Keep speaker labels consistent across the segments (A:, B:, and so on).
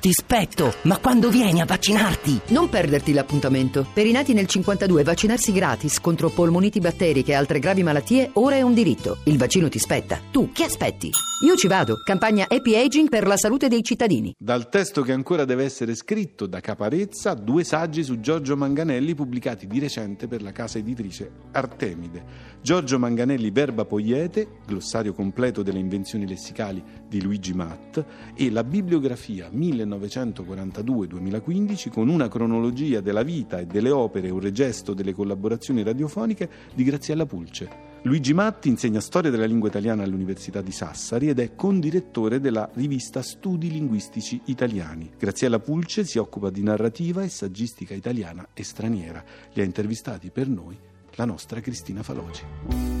A: ti spetto, ma quando vieni a vaccinarti?
B: Non perderti l'appuntamento. Per i nati nel 52 vaccinarsi gratis contro polmoniti batteriche e altre gravi malattie ora è un diritto. Il vaccino ti spetta. Tu che aspetti? Io ci vado. Campagna Happy Aging per la salute dei cittadini.
C: Dal testo che ancora deve essere scritto da Caparezza, due saggi su Giorgio Manganelli pubblicati di recente per la casa editrice Artemide. Giorgio Manganelli Verba Poiete, glossario completo delle invenzioni lessicali di Luigi Matt e la bibliografia 1942-2015 con una cronologia della vita e delle opere un regesto delle collaborazioni radiofoniche di Graziella Pulce. Luigi Matti insegna storia della lingua italiana all'Università di Sassari ed è condirettore della rivista Studi Linguistici Italiani. Graziella Pulce si occupa di narrativa e saggistica italiana e straniera. Li ha intervistati per noi la nostra Cristina Faloci.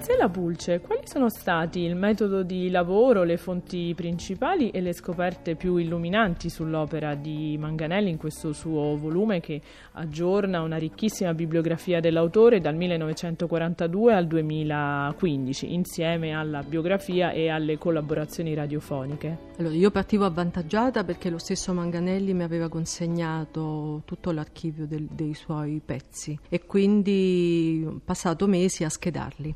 D: Graziella Pulce, quali sono stati il metodo di lavoro, le fonti principali e le scoperte più illuminanti sull'opera di Manganelli in questo suo volume che aggiorna una ricchissima bibliografia dell'autore dal 1942 al 2015, insieme alla biografia e alle collaborazioni radiofoniche?
E: Allora, io partivo avvantaggiata perché lo stesso Manganelli mi aveva consegnato tutto l'archivio del, dei suoi pezzi e quindi ho passato mesi a schedarli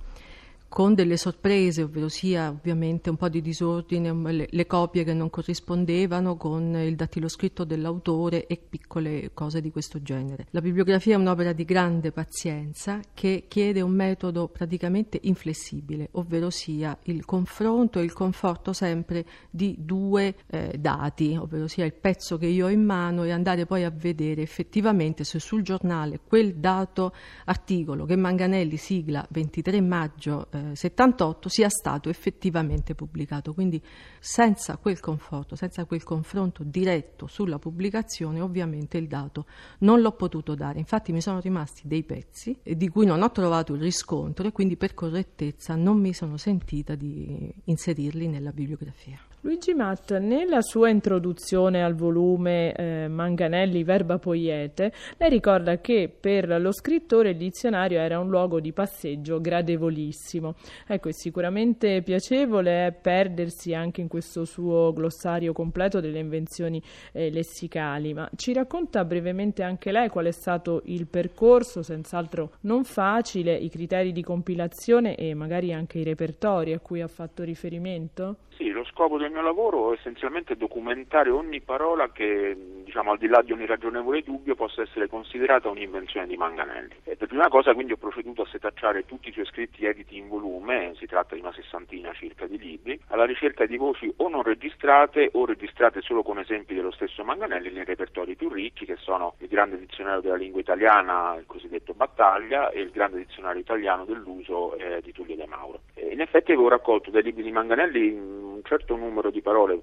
E: con delle sorprese, ovvero sia ovviamente un po' di disordine, le, le, copie che non corrispondevano con il dattiloscritto dell'autore e piccole cose di questo genere. La bibliografia è un'opera di grande pazienza che chiede un metodo praticamente inflessibile, ovvero sia il confronto e il conforto sempre di due eh, dati, ovvero sia il pezzo che io ho in mano e andare poi a vedere effettivamente se sul giornale quel dato articolo che Manganelli sigla 23 maggio eh, 78 sia stato effettivamente pubblicato. Quindi senza quel conforto, senza quel confronto diretto sulla pubblicazione, ovviamente il dato non l'ho potuto dare. Infatti mi sono rimasti dei pezzi di cui non ho trovato il riscontro e quindi per correttezza non mi sono sentita di inserirli nella bibliografia.
D: Luigi Matt, nella sua introduzione al volume eh, Manganelli Verba Poiete, lei ricorda che per lo scrittore il dizionario era un luogo di passeggio gradevolissimo. Ecco, è sicuramente piacevole perdersi anche in questo suo glossario completo delle invenzioni eh, lessicali, ma ci racconta brevemente anche lei qual è stato il percorso, senz'altro non facile, i criteri di compilazione e magari anche i repertori a cui ha fatto riferimento?
F: Sì, lo scopo del mio lavoro è essenzialmente documentare ogni parola che, diciamo, al di là di ogni ragionevole dubbio, possa essere considerata un'invenzione di Manganelli. E per prima cosa quindi ho proceduto a setacciare tutti i suoi scritti editi in volume, si tratta di una sessantina circa di libri, alla ricerca di voci o non registrate o registrate solo con esempi dello stesso Manganelli nei repertori più ricchi che sono il grande dizionario della lingua italiana, il cosiddetto Battaglia, e il grande dizionario italiano dell'uso eh, di Tullio De Mauro. E in effetti avevo raccolto dai libri di Manganelli certo numero di parole,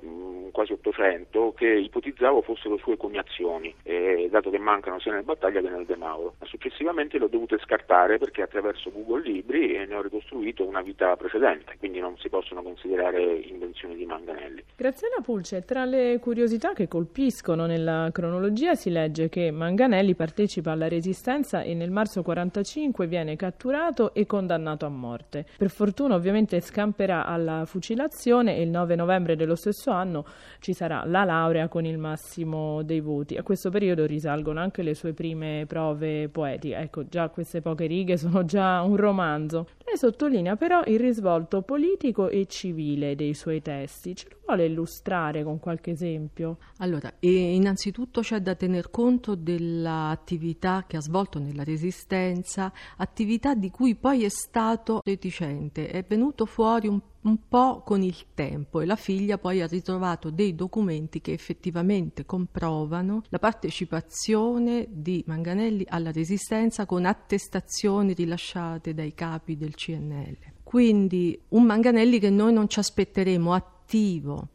F: quasi 800, che ipotizzavo fossero sue coniazioni, eh, dato che mancano sia nel Battaglia che nel De Mauro. Ma successivamente le ho dovute scartare perché attraverso Google Libri ne ho ricostruito una vita precedente, quindi non si possono considerare invenzioni di Manganelli.
D: Graziella Pulce, tra le curiosità che colpiscono nella cronologia si legge che Manganelli partecipa alla resistenza e nel marzo 45 viene catturato e condannato a morte. Per fortuna ovviamente scamperà alla fucilazione e il 9 novembre dello stesso anno ci sarà la laurea con il massimo dei voti. A questo periodo risalgono anche le sue prime prove poetiche. Ecco, già queste poche righe sono già un romanzo. Lei sottolinea però il risvolto politico e civile dei suoi testi. Ce lo vuole illustrare con qualche esempio?
E: Allora, innanzitutto c'è da tener conto dell'attività che ha svolto nella Resistenza, attività di cui poi è stato reticente. È venuto fuori un un po' con il tempo e la figlia poi ha ritrovato dei documenti che effettivamente comprovano la partecipazione di Manganelli alla resistenza con attestazioni rilasciate dai capi del CNL. Quindi un Manganelli che noi non ci aspetteremo attivo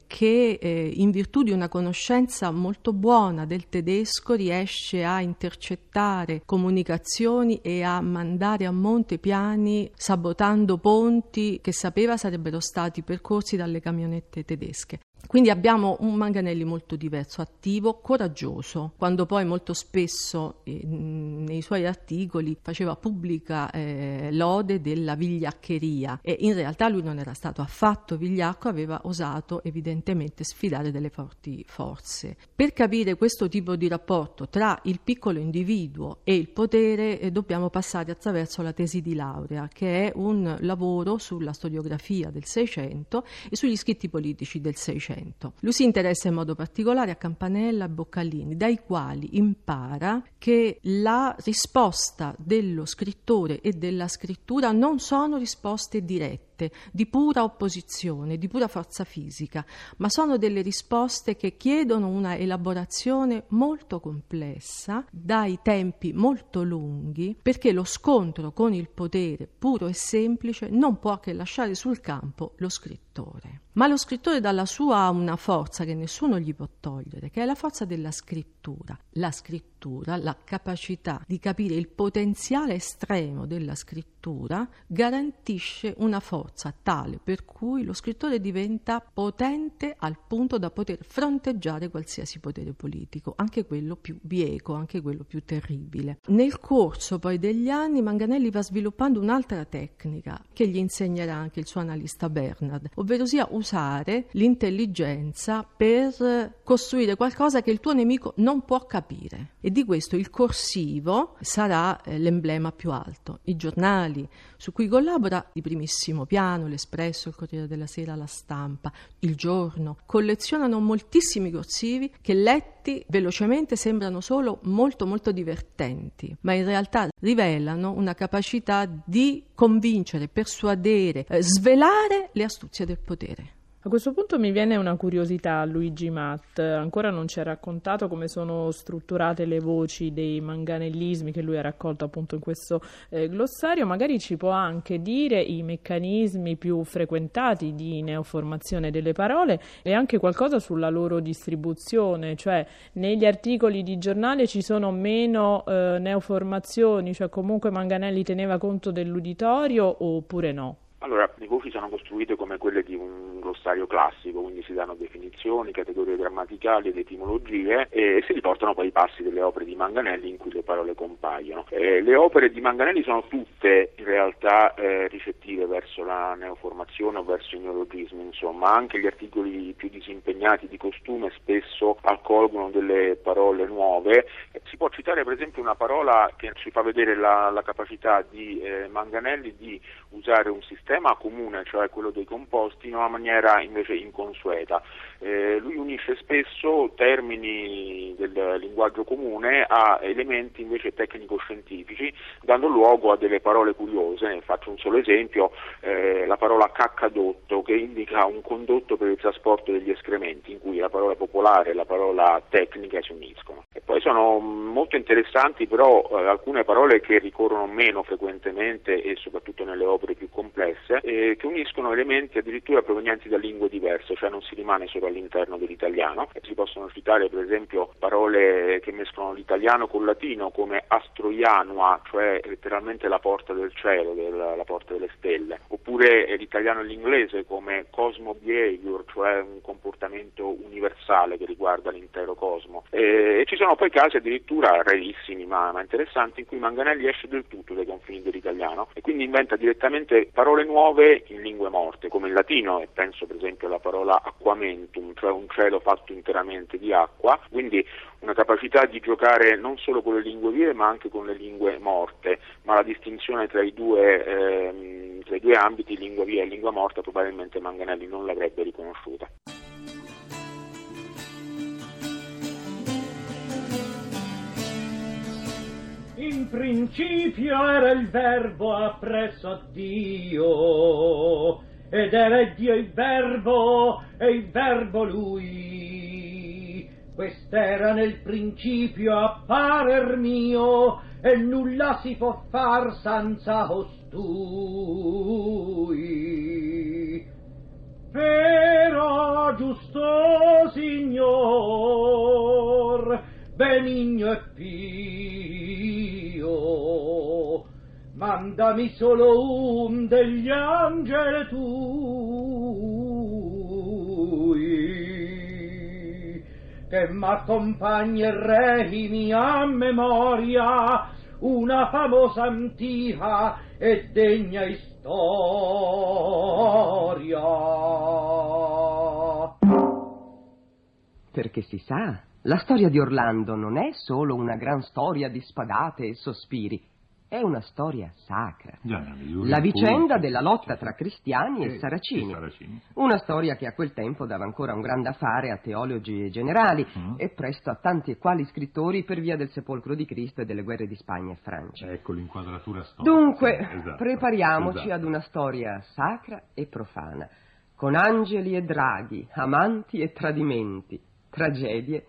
E: che eh, in virtù di una conoscenza molto buona del tedesco riesce a intercettare comunicazioni e a mandare a monte piani sabotando ponti che sapeva sarebbero stati percorsi dalle camionette tedesche. Quindi abbiamo un Manganelli molto diverso, attivo, coraggioso, quando poi molto spesso eh, nei suoi articoli faceva pubblica eh, lode della vigliaccheria e in realtà lui non era stato affatto vigliacco, aveva osato evidentemente sfidare delle forti forze. Per capire questo tipo di rapporto tra il piccolo individuo e il potere eh, dobbiamo passare attraverso la tesi di laurea, che è un lavoro sulla storiografia del Seicento e sugli scritti politici del Seicento. Lui si interessa in modo particolare a Campanella e Boccalini, dai quali impara che la risposta dello scrittore e della scrittura non sono risposte dirette dirette, di pura opposizione, di pura forza fisica, ma sono delle risposte che chiedono una elaborazione molto complessa, dai tempi molto lunghi, perché lo scontro con il potere puro e semplice non può che lasciare sul campo lo scrittore. Ma lo scrittore dalla sua ha una forza che nessuno gli può togliere, che è la forza della scrittura. La scrittura, la capacità di capire il potenziale estremo della scrittura, garantisce una forza tale per cui lo scrittore diventa potente al punto da poter fronteggiare qualsiasi potere politico, anche quello più bieco, anche quello più terribile. Nel corso poi degli anni Manganelli va sviluppando un'altra tecnica che gli insegnerà anche il suo analista Bernard, ovvero usare l'intelligenza per costruire qualcosa che il tuo nemico non può capire. E di questo il corsivo sarà eh, l'emblema più alto. I giornali su cui collabora di primissimo piano, l'Espresso, il Corriere della Sera, la Stampa, il Giorno, collezionano moltissimi corsivi che letti velocemente sembrano solo molto molto divertenti, ma in realtà rivelano una capacità di convincere, persuadere, eh, svelare le astuzie del potere.
D: A questo punto mi viene una curiosità, Luigi Matt. Ancora non ci ha raccontato come sono strutturate le voci dei manganellismi che lui ha raccolto appunto in questo eh, glossario. Magari ci può anche dire i meccanismi più frequentati di neoformazione delle parole e anche qualcosa sulla loro distribuzione, cioè negli articoli di giornale ci sono meno eh, neoformazioni, cioè comunque Manganelli teneva conto dell'uditorio oppure no?
F: Allora, le voci sono costruite come quelle di un glossario classico, quindi si danno definizioni, categorie grammaticali ed etimologie e si riportano poi i passi delle opere di Manganelli in cui le parole compaiono. Eh, le opere di Manganelli sono tutte in realtà eh, ricettive verso la neoformazione o verso i neologismi, insomma, anche gli articoli più disimpegnati di costume spesso accolgono delle parole nuove. Si può citare per esempio una parola che ci fa vedere la, la capacità di eh, Manganelli di usare un sistema comune, cioè quello dei composti, in una maniera invece inconsueta. Eh, lui unisce spesso termini del linguaggio comune a elementi invece tecnico-scientifici, dando luogo a delle parole curiose. Faccio un solo esempio, eh, la parola caccadotto, che indica un condotto per il trasporto degli escrementi, in cui la parola popolare e la parola tecnica si uniscono. E poi sono molto interessanti però eh, alcune parole che ricorrono meno frequentemente e soprattutto nelle opere più complesse complesse eh, che uniscono elementi addirittura provenienti da lingue diverse, cioè non si rimane solo all'interno dell'italiano. Si possono citare per esempio parole che mescolano l'italiano con il latino come astroianua, cioè letteralmente la porta del cielo, la porta delle stelle, oppure l'italiano e l'inglese come cosmo behavior, cioè un comportamento universale che riguarda l'intero cosmo. E, ci sono poi casi addirittura rarissimi ma, ma interessanti in cui Manganelli esce del tutto dai confini dell'italiano e quindi inventa direttamente parole nuove in lingue morte, come il latino, e penso per esempio alla parola acquamentum, cioè un cielo fatto interamente di acqua, quindi una capacità di giocare non solo con le lingue vive ma anche con le lingue morte, ma la distinzione tra i due, ehm, tra i due ambiti, lingua viva e lingua morta, probabilmente Manganelli non l'avrebbe riconosciuta.
G: In principio era il verbo appresso a Dio, ed era Dio il verbo, e il verbo lui. Quest'era nel principio apparer mio, e nulla si può far senza costui. Però, giusto Signor, benigno e pio, mandami solo un degli angeli tui. che m'accompagni e rehimi a memoria una famosa antica e degna storia.
H: Perché si sa, la storia di Orlando non è solo una gran storia di spadate e sospiri, è una storia sacra.
I: Già,
H: La vicenda della lotta tra cristiani e saracini. Una storia che a quel tempo dava ancora un grande affare a teologi e generali
I: Mm.
H: e presto a tanti e quali scrittori per via del sepolcro di Cristo e delle guerre di Spagna e Francia.
I: Ecco l'inquadratura storica.
H: Dunque,
I: esatto,
H: prepariamoci
I: esatto.
H: ad una storia sacra e profana, con angeli e draghi, amanti e tradimenti, tragedie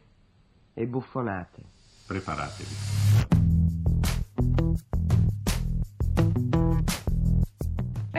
H: e buffonate.
I: Preparatevi.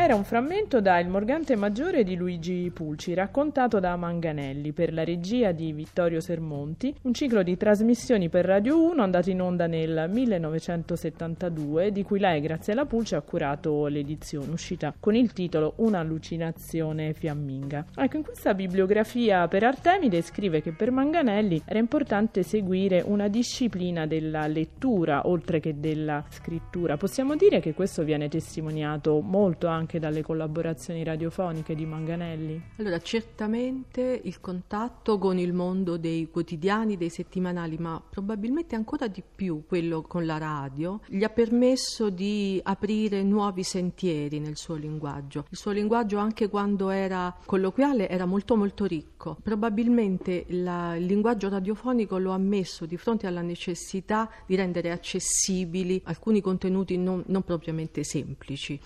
D: Era un frammento da Il Morgante Maggiore di Luigi Pulci, raccontato da Manganelli per la regia di Vittorio Sermonti, un ciclo di trasmissioni per Radio 1 andato in onda nel 1972, di cui lei, Graziella Pulci, ha curato l'edizione, uscita con il titolo Un'allucinazione fiamminga. Ecco, in questa bibliografia per Artemide scrive che per Manganelli era importante seguire una disciplina della lettura, oltre che della scrittura. Possiamo dire che questo viene testimoniato molto anche dalle collaborazioni radiofoniche di Manganelli.
E: Allora, certamente il contatto con il mondo dei quotidiani, dei settimanali, ma probabilmente ancora di più quello con la radio, gli ha permesso di aprire nuovi sentieri nel suo linguaggio. Il suo linguaggio anche quando era colloquiale era molto molto ricco. Probabilmente la- il linguaggio radiofonico lo ha messo di fronte alla necessità di rendere accessibili alcuni contenuti non, non propriamente semplici.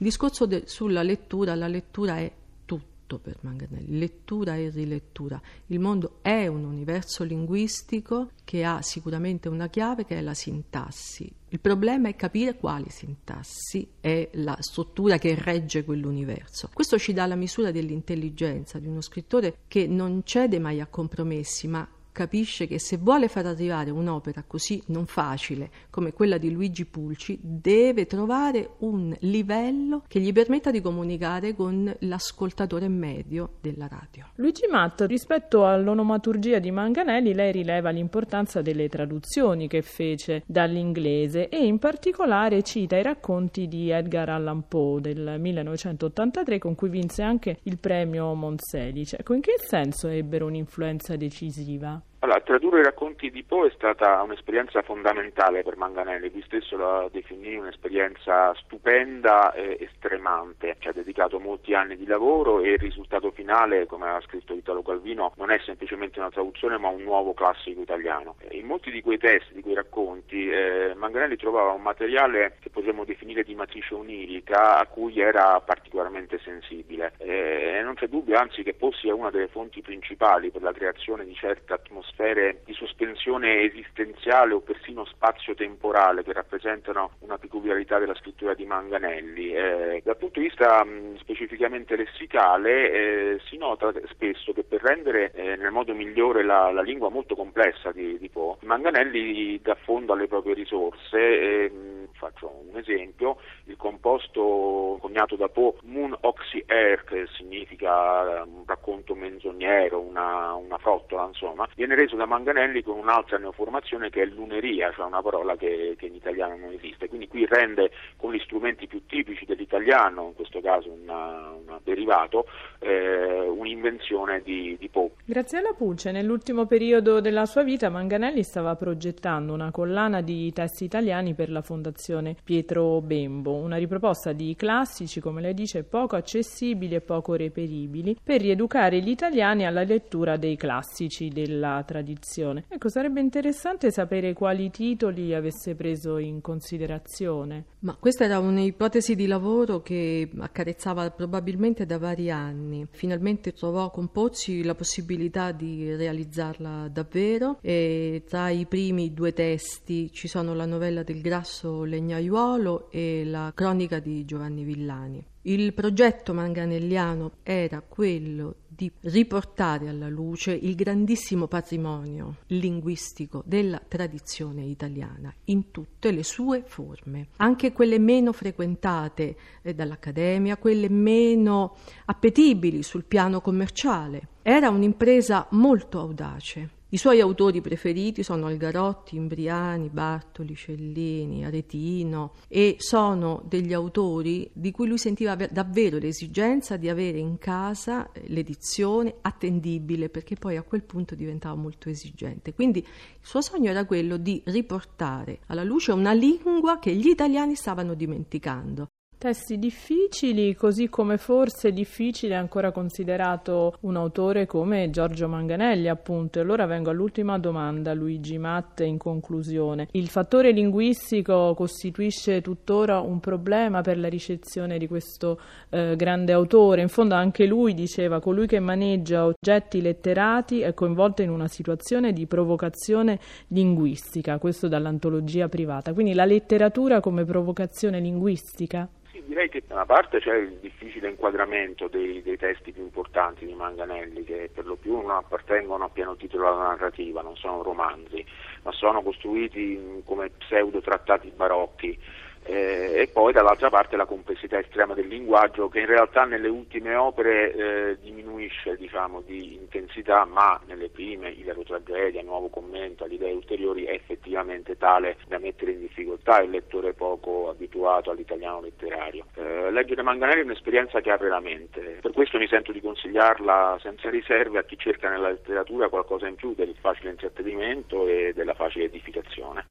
E: Il discorso de- sulla lettura, la lettura è tutto per Manganelli, lettura e rilettura. Il mondo è un universo linguistico che ha sicuramente una chiave che è la sintassi. Il problema è capire quale sintassi è la struttura che regge quell'universo. Questo ci dà la misura dell'intelligenza di uno scrittore che non cede mai a compromessi, ma capisce che se vuole far arrivare un'opera così non facile come quella di Luigi Pulci, deve trovare un livello che gli permetta di comunicare con l'ascoltatore medio della radio.
D: Luigi Matt, rispetto all'onomaturgia di Manganelli, lei rileva l'importanza delle traduzioni che fece dall'inglese e in particolare cita i racconti di Edgar Allan Poe del 1983 con cui vinse anche il premio Monselice. Ecco, in che senso ebbero un'influenza decisiva?
F: Allora, tradurre i racconti di Poe è stata un'esperienza fondamentale per Manganelli, lui stesso la definì un'esperienza stupenda e estremante, ci ha dedicato molti anni di lavoro e il risultato finale, come ha scritto Italo Calvino, non è semplicemente una traduzione ma un nuovo classico italiano. In molti di quei testi, di quei racconti, eh, Manganelli trovava un materiale che potremmo definire di matrice onirica a cui era particolarmente sensibile Eh, e non c'è dubbio anzi che Poe sia una delle fonti principali per la creazione di certe atmosfere di sospensione esistenziale o persino spazio-temporale che rappresentano una peculiarità della scrittura di Manganelli. Eh, dal punto di vista mh, specificamente lessicale eh, si nota spesso che per rendere eh, nel modo migliore la, la lingua molto complessa di, di Poe, Manganelli dà fondo alle proprie risorse. e, mh, faccio un esempio, il composto coniato da Poe Moon Oxy Air, che significa eh, un racconto menzognero, una, una frottola, insomma, viene reso da Manganelli con un'altra neoformazione che è luneria, cioè una parola che, che in italiano non esiste. Quindi qui rende con gli strumenti più tipici dell'italiano, in questo caso un derivato, eh, un'invenzione di, di Poe.
D: Graziella Pulce, nell'ultimo periodo della sua vita, Manganelli stava progettando una collana di testi italiani per la Fondazione Pietro Bembo, una riproposta di classici, come lei dice, poco accessibili e poco reperibili, per rieducare gli italiani alla lettura dei classici della tradizione. Ecco, sarebbe interessante sapere quali titoli avesse preso in considerazione.
E: Ma questa era un'ipotesi di lavoro che accarezzava probabilmente da vari anni. Finalmente trovò con Pozzi la possibilità di realizzarla davvero e tra i primi due testi ci sono la novella del grasso legnaiuolo e la cronica di Giovanni Villani. Il progetto manganelliano era quello di riportare alla luce il grandissimo patrimonio linguistico della tradizione italiana in tutte le sue forme, anche quelle meno frequentate eh, dall'Accademia, quelle meno appetibili sul piano commerciale. Era un'impresa molto audace I suoi autori preferiti sono Algarotti, Imbriani, Bartoli, Cellini, Aretino e sono degli autori di cui lui sentiva davvero l'esigenza di avere in casa l'edizione attendibile perché poi a quel punto diventava molto esigente. Quindi il suo sogno era quello di riportare alla luce una lingua che gli italiani stavano dimenticando.
D: Testi difficili, così come forse è difficile ancora considerato un autore come Giorgio Manganelli, appunto. E allora vengo all'ultima domanda, Luigi Matte, in conclusione. Il fattore linguistico costituisce tuttora un problema per la ricezione di questo eh, grande autore. In fondo anche lui diceva, colui che maneggia oggetti letterati è coinvolto in una situazione di provocazione linguistica, questo dall'antologia privata. Quindi la letteratura come provocazione linguistica?
F: Direi che da una parte c'è il difficile inquadramento dei, dei, testi più importanti di Manganelli, che per lo più non appartengono a pieno titolo alla narrativa, non sono romanzi, ma sono costruiti come pseudo trattati barocchi eh, e poi dall'altra parte la complessità estrema del linguaggio che in realtà nelle ultime opere eh, diminuisce diciamo, di intensità ma nelle prime, Ilaro Tragedia, Nuovo Commento, alle idee ulteriori è effettivamente tale da mettere in difficoltà il lettore poco abituato all'italiano letterario. Eh, leggere Manganelli è un'esperienza che apre la mente, per questo mi sento di consigliarla senza riserve a chi cerca nella letteratura qualcosa in più del facile intrattenimento e della facile edificazione.